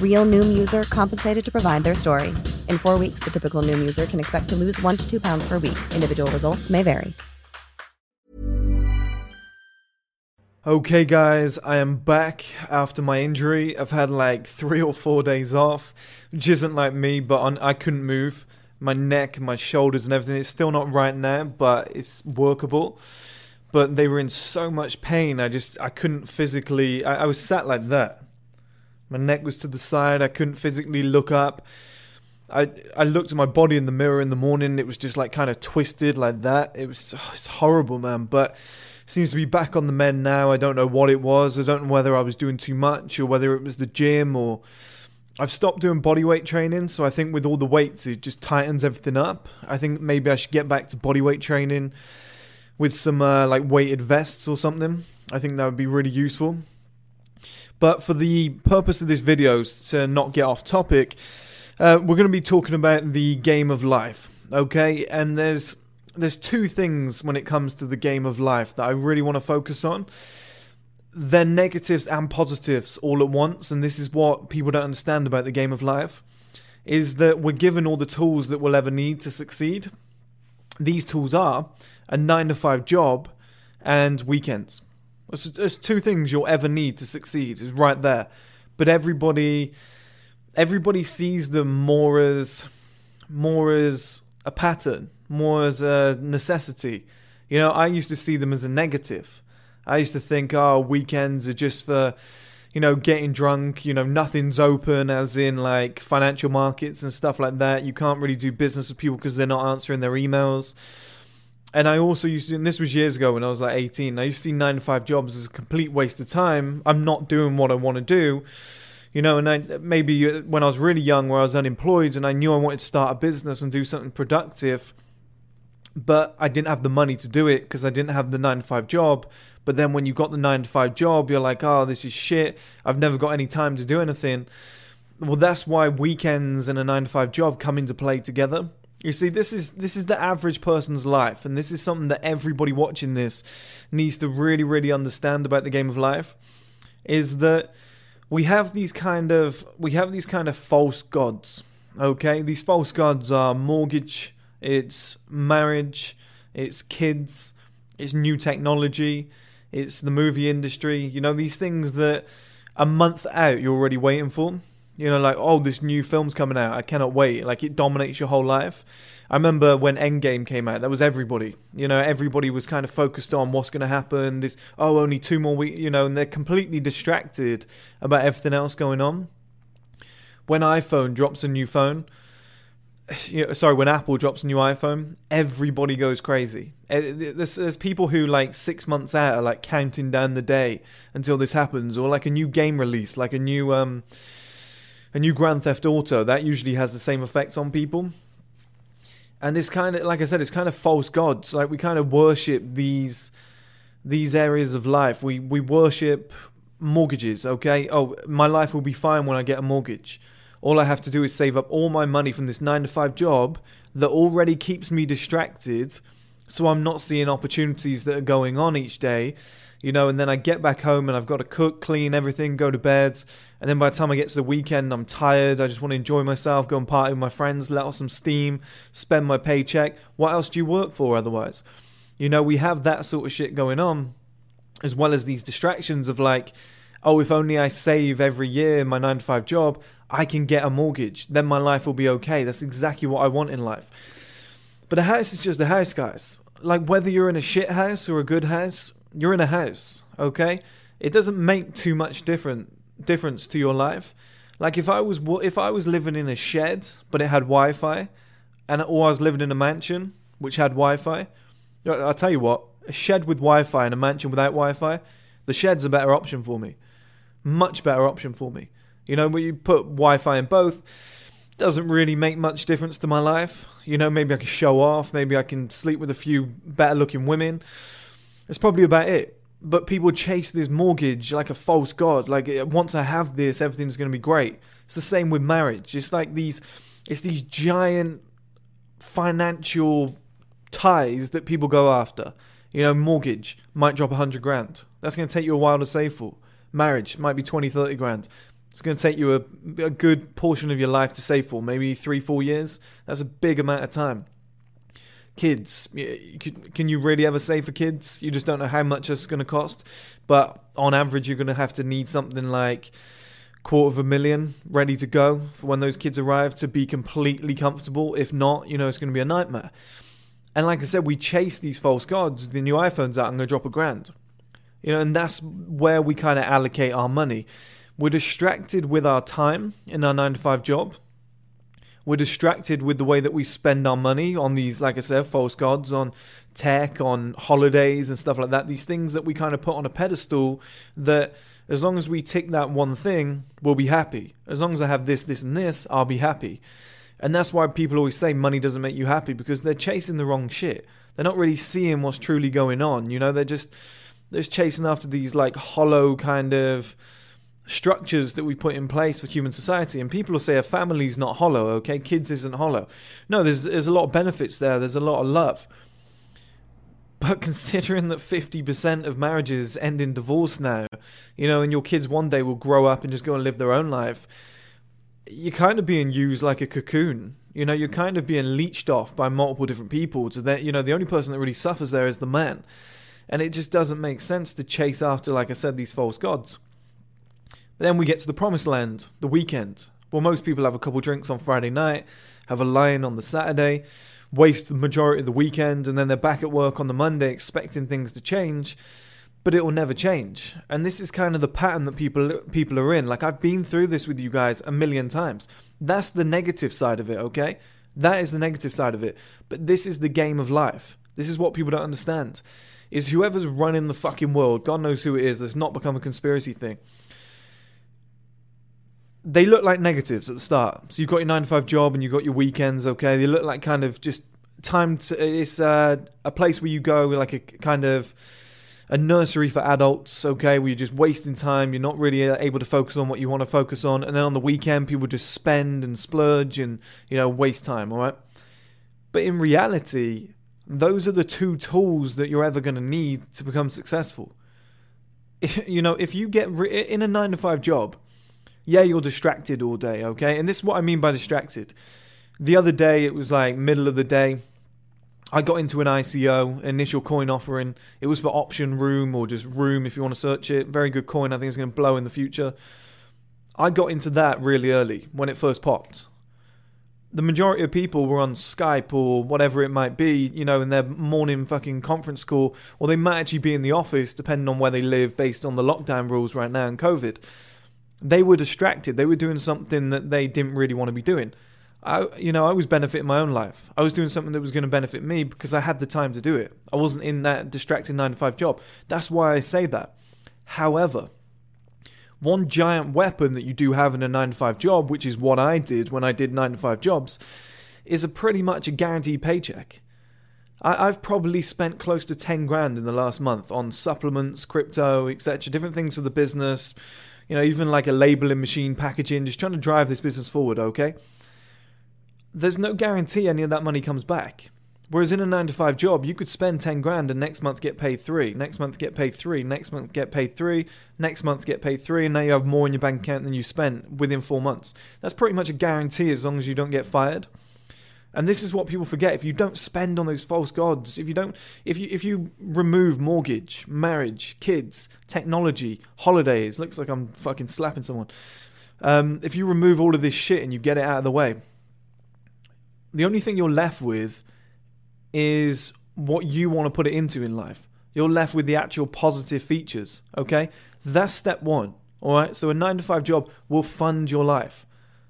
Real Noom user compensated to provide their story. In four weeks, the typical Noom user can expect to lose one to two pounds per week. Individual results may vary. Okay, guys, I am back after my injury. I've had like three or four days off, which isn't like me, but on, I couldn't move. My neck, my shoulders, and everything. It's still not right now, but it's workable. But they were in so much pain. I just I couldn't physically. I, I was sat like that. My neck was to the side. I couldn't physically look up. I I looked at my body in the mirror in the morning. It was just like kind of twisted like that. It was oh, it's horrible, man. But seems to be back on the mend now. I don't know what it was. I don't know whether I was doing too much or whether it was the gym or I've stopped doing body weight training. So I think with all the weights, it just tightens everything up. I think maybe I should get back to body weight training with some uh, like weighted vests or something. I think that would be really useful. But for the purpose of this video, to not get off topic, uh, we're going to be talking about the game of life, okay? And there's there's two things when it comes to the game of life that I really want to focus on. They're negatives and positives all at once, and this is what people don't understand about the game of life is that we're given all the tools that we'll ever need to succeed. These tools are a 9 to 5 job and weekends. There's two things you'll ever need to succeed is right there. But everybody everybody sees them more as more as a pattern, more as a necessity. You know, I used to see them as a negative. I used to think, oh, weekends are just for, you know, getting drunk. You know, nothing's open, as in like financial markets and stuff like that. You can't really do business with people because they're not answering their emails. And I also used to, and this was years ago when I was like 18, I used to see nine to five jobs as a complete waste of time. I'm not doing what I want to do you know, and I, maybe uh, when I was really young, where I was unemployed and I knew I wanted to start a business and do something productive, but I didn't have the money to do it because I didn't have the nine to five job. But then when you got the nine to five job, you're like, oh, this is shit. I've never got any time to do anything. Well, that's why weekends and a nine to five job come into play together. You see, this is this is the average person's life, and this is something that everybody watching this needs to really, really understand about the game of life. Is that we have these kind of we have these kind of false gods. Okay, these false gods are mortgage, it's marriage, it's kids, it's new technology, it's the movie industry. You know these things that a month out you're already waiting for. You know, like oh, this new film's coming out. I cannot wait. Like it dominates your whole life. I remember when Endgame came out, that was everybody. You know, everybody was kind of focused on what's going to happen. This, oh, only two more weeks, you know, and they're completely distracted about everything else going on. When iPhone drops a new phone, you know, sorry, when Apple drops a new iPhone, everybody goes crazy. Eh, there's, there's people who like six months out are like counting down the day until this happens, or like a new game release, like a new um, a new Grand Theft Auto. That usually has the same effects on people. And this kind of like i said it's kind of false gods. Like we kind of worship these these areas of life. We we worship mortgages okay? Oh my life will be fine when i get a mortgage. All i have to do is save up all my money from this 9 to 5 job that already keeps me distracted so i'm not seeing opportunities that are going on each day you know, and then I get back home and I've got to cook, clean everything, go to bed. And then by the time I get to the weekend, I'm tired. I just want to enjoy myself, go and party with my friends, let off some steam, spend my paycheck. What else do you work for otherwise? You know, we have that sort of shit going on, as well as these distractions of like, oh, if only I save every year in my nine to five job, I can get a mortgage. Then my life will be okay. That's exactly what I want in life. But a house is just a house, guys. Like whether you're in a shit house or a good house, you're in a house, okay? It doesn't make too much different difference to your life. Like if I was if I was living in a shed but it had Wi-Fi, and or I was living in a mansion which had Wi-Fi, I'll tell you what, a shed with Wi-Fi and a mansion without Wi-Fi, the shed's a better option for me, much better option for me. You know, when you put Wi-Fi in both, doesn't really make much difference to my life. You know, maybe I can show off, maybe I can sleep with a few better looking women. It's probably about it. But people chase this mortgage like a false god. Like once I have this, everything's going to be great. It's the same with marriage. It's like these, it's these giant financial ties that people go after. You know, mortgage might drop a hundred grand. That's going to take you a while to save for. Marriage might be 20, 30 grand. It's going to take you a, a good portion of your life to save for, maybe three, four years. That's a big amount of time. Kids, can you really ever save for kids? You just don't know how much it's going to cost. But on average, you're going to have to need something like quarter of a million ready to go for when those kids arrive to be completely comfortable. If not, you know, it's going to be a nightmare. And like I said, we chase these false gods. The new iPhone's out, I'm going to drop a grand. You know, and that's where we kind of allocate our money. We're distracted with our time in our 9 to 5 job. We're distracted with the way that we spend our money on these, like I said, false gods, on tech, on holidays and stuff like that. These things that we kind of put on a pedestal that as long as we tick that one thing, we'll be happy. As long as I have this, this, and this, I'll be happy. And that's why people always say money doesn't make you happy because they're chasing the wrong shit. They're not really seeing what's truly going on. You know, they're just they're just chasing after these like hollow kind of structures that we put in place for human society. And people will say a family's not hollow, okay? Kids isn't hollow. No, there's there's a lot of benefits there. There's a lot of love. But considering that 50% of marriages end in divorce now, you know, and your kids one day will grow up and just go and live their own life, you're kind of being used like a cocoon. You know, you're kind of being leached off by multiple different people. So that, you know, the only person that really suffers there is the man. And it just doesn't make sense to chase after, like I said, these false gods. But then we get to the promised land, the weekend. Well, most people have a couple drinks on Friday night, have a line on the Saturday, waste the majority of the weekend, and then they're back at work on the Monday expecting things to change. But it will never change. And this is kind of the pattern that people people are in. Like I've been through this with you guys a million times. That's the negative side of it, okay? That is the negative side of it. But this is the game of life. This is what people don't understand. Is whoever's running the fucking world, God knows who it is, let's not become a conspiracy thing they look like negatives at the start. So you've got your nine to five job and you've got your weekends. Okay, they look like kind of just time to. It's uh, a place where you go, like a kind of a nursery for adults. Okay, where you're just wasting time. You're not really uh, able to focus on what you want to focus on. And then on the weekend, people just spend and splurge and you know waste time. All right, but in reality, those are the two tools that you're ever going to need to become successful. You know, if you get in a nine to five job yeah, you're distracted all day, okay? And this is what I mean by distracted. The other day, it was like middle of the day. I got into an ICO, initial coin offering. It was for option room or just room if you want to search it. Very good coin. I think it's going to blow in the future. I got into that really early when it first popped. The majority of people were on Skype or whatever it might be, you know, in their morning fucking conference call, or they might actually be in the office, depending on where they live, based on the lockdown rules right now and COVID they were distracted. They were doing something that they didn't really want to be doing. I, you know, I was benefiting my own life. I was doing something that was going to benefit me because I had the time to do it. I wasn't in that distracting nine to five job. That's why I say that. However, one giant weapon that you do have in a nine to five job, which is what I did when I did nine to five jobs, is a pretty much a guaranteed paycheck. I, have probably spent close to 10 grand in the last month on supplements, crypto, etc., different things for the business, you know, even like a labeling machine, packaging, just trying to drive this business forward, okay? There's no guarantee any of that money comes back. Whereas in a nine to five job, you could spend 10 grand and next month get paid three, next month get paid three, next month get paid three, next month get paid three, and now you have more in your bank account than you spent within four months. That's pretty much a guarantee as long as you don't get fired. And this is what people forget. If you don't spend on those false gods, if you don't if you if you remove mortgage, marriage, kids, technology, holidays, looks like I'm fucking slapping someone. Um, if you remove all of this shit and you get it out of the way, the only thing you're left with is what you want to put it into in life. You're left with the actual positive features, okay? That's step one, all right? So a 9 to 5 job will fund your life.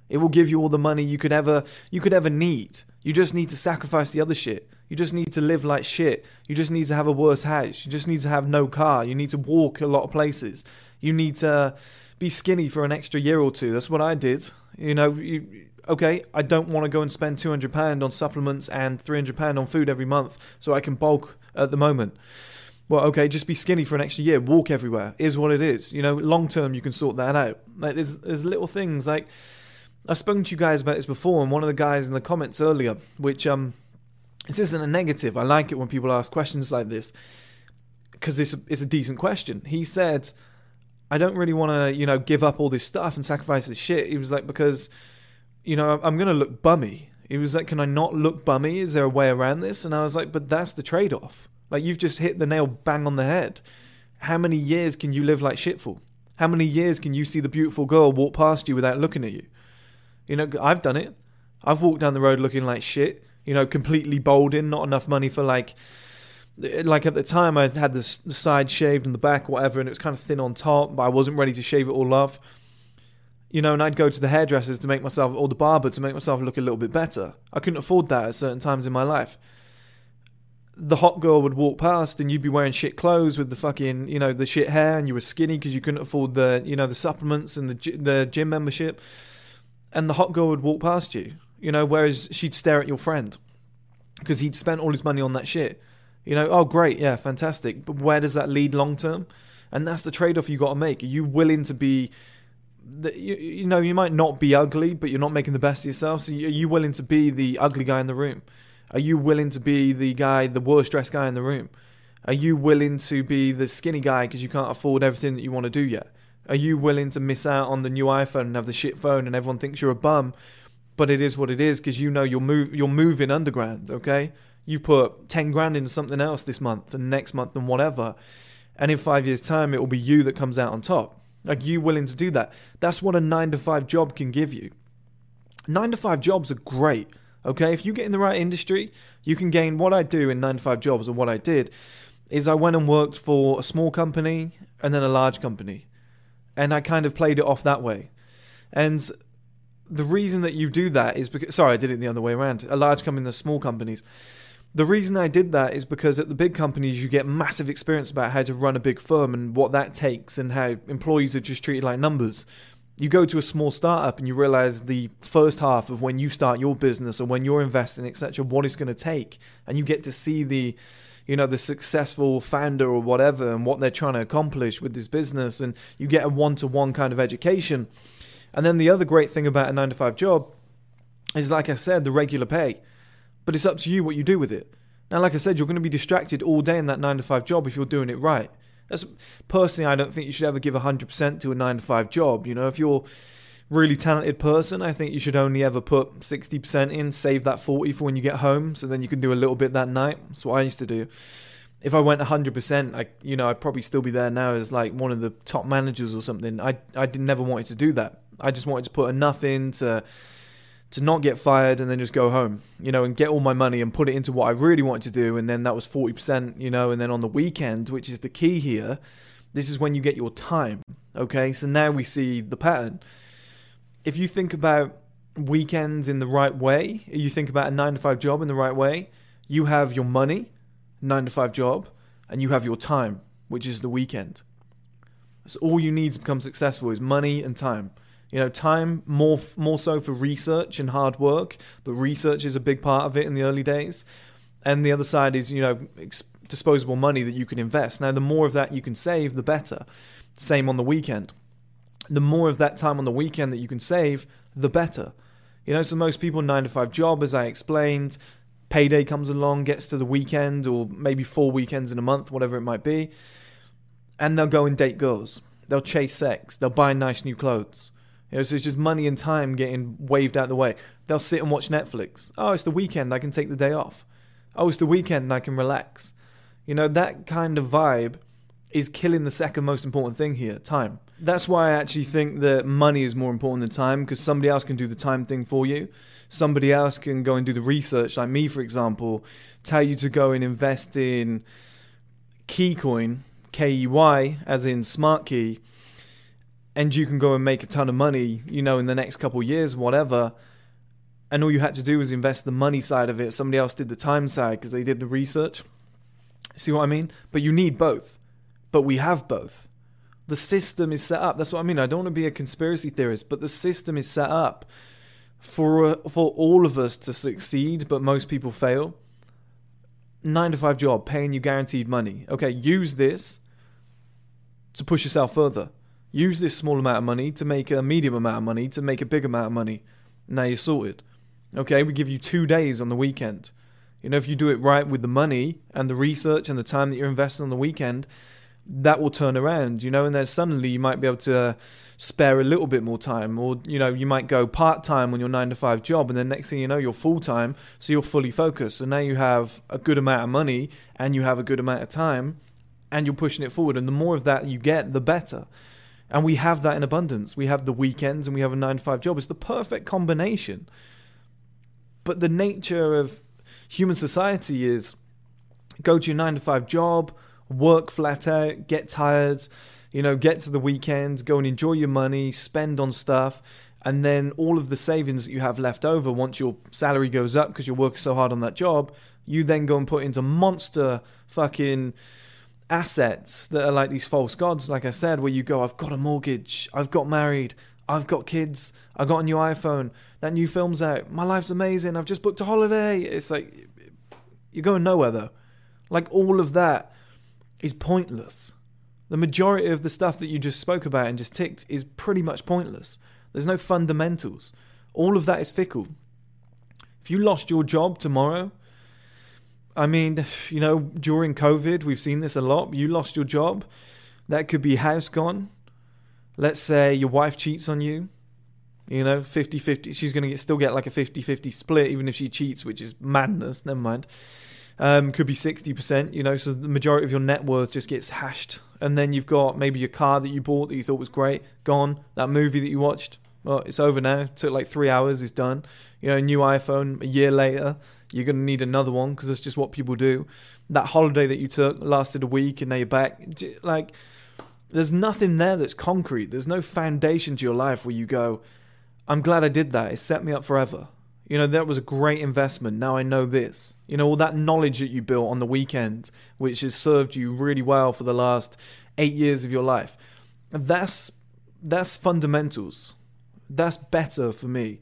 It will give you all the money you could ever you could ever need. You just need to sacrifice the other shit. You just need to live like shit. You just need to have a worse house. You just need to have no car. You need to walk a lot of places. You need to be skinny for an extra year or two. That's what I did. You know, you, okay, I don't want to go and spend £200 on supplements and £300 on food every month so I can bulk at the moment. Well, okay, just be skinny for an extra year, walk everywhere, is what it is. You know, long term, you can sort that out. Like, there's, there's little things like I've spoken to you guys about this before, and one of the guys in the comments earlier, which, um, this isn't a negative. I like it when people ask questions like this because it's, it's a decent question. He said, I don't really want to, you know, give up all this stuff and sacrifice this shit. He was like, because you know, I'm going to look bummy. He was like, Can I not look bummy? Is there a way around this? And I was like, But that's the trade off. Like, you've just hit the nail bang on the head. How many years can you live like shit for? How many years can you see the beautiful girl walk past you without looking at you? You know, I've done it. I've walked down the road looking like shit, you know, completely balding, not enough money for like. Like at the time, I had the side shaved and the back, whatever, and it was kind of thin on top, but I wasn't ready to shave it all off you know, and I'd go to the hairdressers to make myself, or the barber to make myself look a little bit better. I couldn't afford that at certain times in my life. The hot girl would walk past and you'd be wearing shit clothes with the fucking, you know, the shit hair and you were skinny because you couldn't afford the, you know, the supplements and the, the gym membership. And the hot girl would walk past you, you know, whereas she'd stare at your friend because he'd spent all his money on that shit. You know, oh, great, yeah, fantastic. But where does that lead long term? And that's the trade off you got to make. Are you willing to be that you, you know you might not be ugly, but you're not making the best of yourself. So are you willing to be the ugly guy in the room? Are you willing to be the guy, the worst dressed guy in the room? Are you willing to be the skinny guy because you can't afford everything that you want to do yet? Are you willing to miss out on the new iPhone and have the shit phone and everyone thinks you're a bum, but it is what it is because you know you're move you're moving underground, okay? You put ten grand into something else this month and next month and whatever, and in five years' time it will be you that comes out on top. Like you willing to do that. That's what a 9 to 5 job can give you. 9 to 5 jobs are great. Okay? If you get in the right industry, you can gain what I do in 9 to 5 jobs or what I did is I went and worked for a small company and then a large company. And I kind of played it off that way. And the reason that you do that is because sorry, I did it the other way around. A large company and small companies the reason I did that is because at the big companies you get massive experience about how to run a big firm and what that takes and how employees are just treated like numbers. You go to a small startup and you realize the first half of when you start your business or when you're investing, etc., what it's going to take, and you get to see the, you know, the successful founder or whatever and what they're trying to accomplish with this business, and you get a one-to-one kind of education. And then the other great thing about a nine to five job is, like I said, the regular pay but it's up to you what you do with it. Now, like I said, you're going to be distracted all day in that 9 to 5 job if you're doing it right. That's personally, I don't think you should ever give 100% to a 9 to 5 job. You know, if you're really talented person, I think you should only ever put 60% in, save that 40 for when you get home, so then you can do a little bit that night. That's what I used to do. If I went 100%, I you know, I'd probably still be there now as like one of the top managers or something. I I never wanted to do that. I just wanted to put enough in to to not get fired and then just go home, you know, and get all my money and put it into what I really wanted to do. And then that was 40%, you know, and then on the weekend, which is the key here, this is when you get your time. Okay, so now we see the pattern. If you think about weekends in the right way, you think about a nine to five job in the right way, you have your money, nine to five job, and you have your time, which is the weekend. So all you need to become successful is money and time. You know, time more more so for research and hard work, but research is a big part of it in the early days. And the other side is, you know, disposable money that you can invest. Now, the more of that you can save, the better. Same on the weekend. The more of that time on the weekend that you can save, the better. You know, so most people, nine to five job, as I explained, payday comes along, gets to the weekend, or maybe four weekends in a month, whatever it might be, and they'll go and date girls. They'll chase sex. They'll buy nice new clothes. You know, so it's just money and time getting waved out the way. They'll sit and watch Netflix. Oh, it's the weekend. I can take the day off. Oh, it's the weekend I can relax. You know, that kind of vibe is killing the second most important thing here time. That's why I actually think that money is more important than time because somebody else can do the time thing for you. Somebody else can go and do the research, like me, for example, tell you to go and invest in Keycoin, K E Y, as in smart key, and you can go and make a ton of money, you know, in the next couple years, whatever. And all you had to do was invest the money side of it. Somebody else did the time side because they did the research. See what I mean? But you need both. But we have both. The system is set up. That's what I mean. I don't want to be a conspiracy theorist, but the system is set up for uh, for all of us to succeed, but most people fail. Nine to five job, paying you guaranteed money. Okay, use this to push yourself further. Use this small amount of money to make a medium amount of money to make a big amount of money. Now you're sorted. Okay, we give you two days on the weekend. You know, if you do it right with the money and the research and the time that you're investing on the weekend, that will turn around, you know, and then suddenly you might be able to uh, spare a little bit more time, or you know, you might go part time on your nine to five job, and then next thing you know, you're full time, so you're fully focused. So now you have a good amount of money and you have a good amount of time, and you're pushing it forward. And the more of that you get, the better. And we have that in abundance. We have the weekends and we have a nine to five job. It's the perfect combination. But the nature of human society is go to your nine to five job work flat out, get tired, you know, get to the weekend, go and enjoy your money, spend on stuff, and then all of the savings that you have left over once your salary goes up because you're working so hard on that job, you then go and put into monster fucking assets that are like these false gods, like I said, where you go, I've got a mortgage, I've got married, I've got kids, I've got a new iPhone, that new film's out, my life's amazing, I've just booked a holiday. It's like, you're going nowhere though. Like all of that is pointless. The majority of the stuff that you just spoke about and just ticked is pretty much pointless. There's no fundamentals. All of that is fickle. If you lost your job tomorrow, I mean, you know, during COVID, we've seen this a lot. You lost your job. That could be house gone. Let's say your wife cheats on you. You know, 50 50. She's going to still get like a 50 50 split, even if she cheats, which is madness. Never mind. Um, could be 60%, you know, so the majority of your net worth just gets hashed. And then you've got maybe your car that you bought that you thought was great, gone. That movie that you watched, well, it's over now. It took like three hours, it's done. You know, new iPhone a year later, you're going to need another one because that's just what people do. That holiday that you took lasted a week and now you're back. Like, there's nothing there that's concrete. There's no foundation to your life where you go, I'm glad I did that. It set me up forever. You know, that was a great investment. Now I know this. You know, all that knowledge that you built on the weekend, which has served you really well for the last eight years of your life. That's that's fundamentals. That's better for me.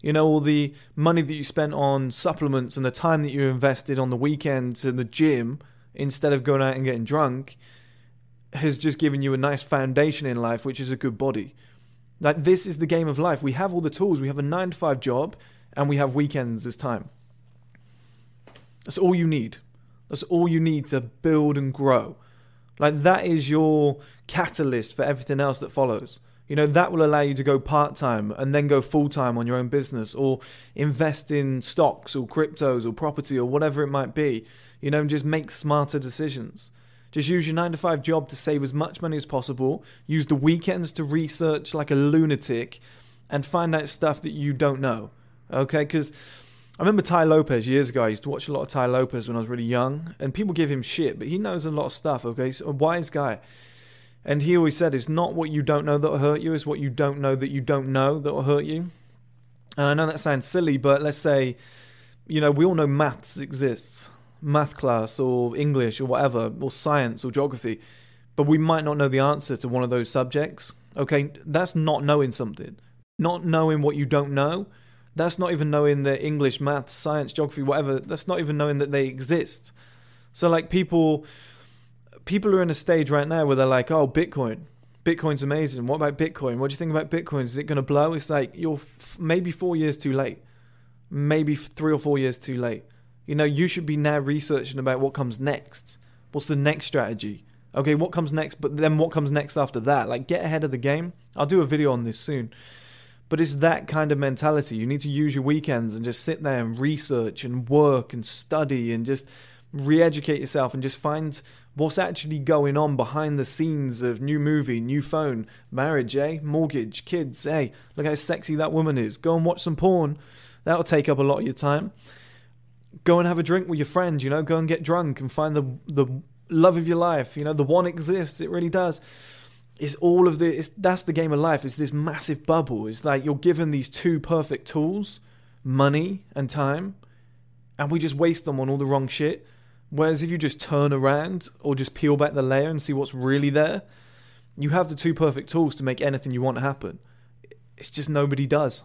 You know, all the money that you spent on supplements and the time that you invested on the weekends in the gym instead of going out and getting drunk has just given you a nice foundation in life, which is a good body. Like this is the game of life. We have all the tools. We have a nine to five job and we have weekends as time. That's all you need. That's all you need to build and grow. Like that is your catalyst for everything else that follows. You know, that will allow you to go part time and then go full time on your own business or invest in stocks or cryptos or property or whatever it might be. You know, just make smarter decisions. Just use your nine to five job to save as much money as possible. Use the weekends to research like a lunatic and find out stuff that you don't know. Okay, because I remember Tai Lopez years ago. I used to watch a lot of Tai Lopez when I was really young, and people give him shit, but he knows a lot of stuff. Okay, he's a wise guy, and he always said, "It's not what you don't know that will hurt you; it's what you don't know that you don't know that will hurt you." And I know that sounds silly, but let's say, you know, we all know maths exists, math class or English or whatever, or science or geography, but we might not know the answer to one of those subjects. Okay, that's not knowing something. Not knowing what you don't know that's not even knowing that English, maths, science, geography, whatever. That's not even knowing that they exist. So like people, people are in a stage right now where they're like, oh, Bitcoin. Bitcoin's amazing. What about Bitcoin? What do you think about Bitcoin? Is it going to blow? It's like you're f- maybe four years too late, maybe three or four years too late. You know, you should be now researching about what comes next. What's the next strategy? Okay, what comes next? But then what comes next after that? Like, get ahead of the game. I'll do a video on this soon. But it's that kind of mentality. You need to use your weekends and just sit there and research and work and study and just re educate yourself and just find what's actually going on behind the scenes of new movie, new phone, marriage, eh? Mortgage, kids, eh? Look how sexy that woman is. Go and watch some porn. That'll take up a lot of your time. Go and have a drink with your friends, you know, go and get drunk and find the the love of your life. You know, the one exists, it really does. It's all of the that's the game of life. It's this massive bubble. It's like you're given these two perfect tools, money and time, and we just waste them on all the wrong shit Whereas if you just turn around or just peel back the layer and see what's really there, you have the two perfect tools to make anything you want happen. It's just nobody does.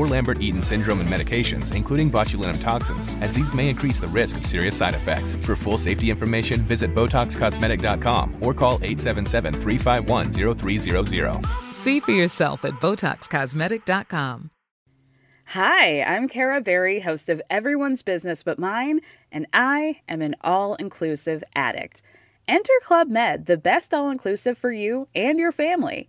or Lambert Eaton syndrome and medications, including botulinum toxins, as these may increase the risk of serious side effects. For full safety information, visit BotoxCosmetic.com or call 877 351 0300. See for yourself at BotoxCosmetic.com. Hi, I'm Kara Berry, host of Everyone's Business But Mine, and I am an all inclusive addict. Enter Club Med, the best all inclusive for you and your family.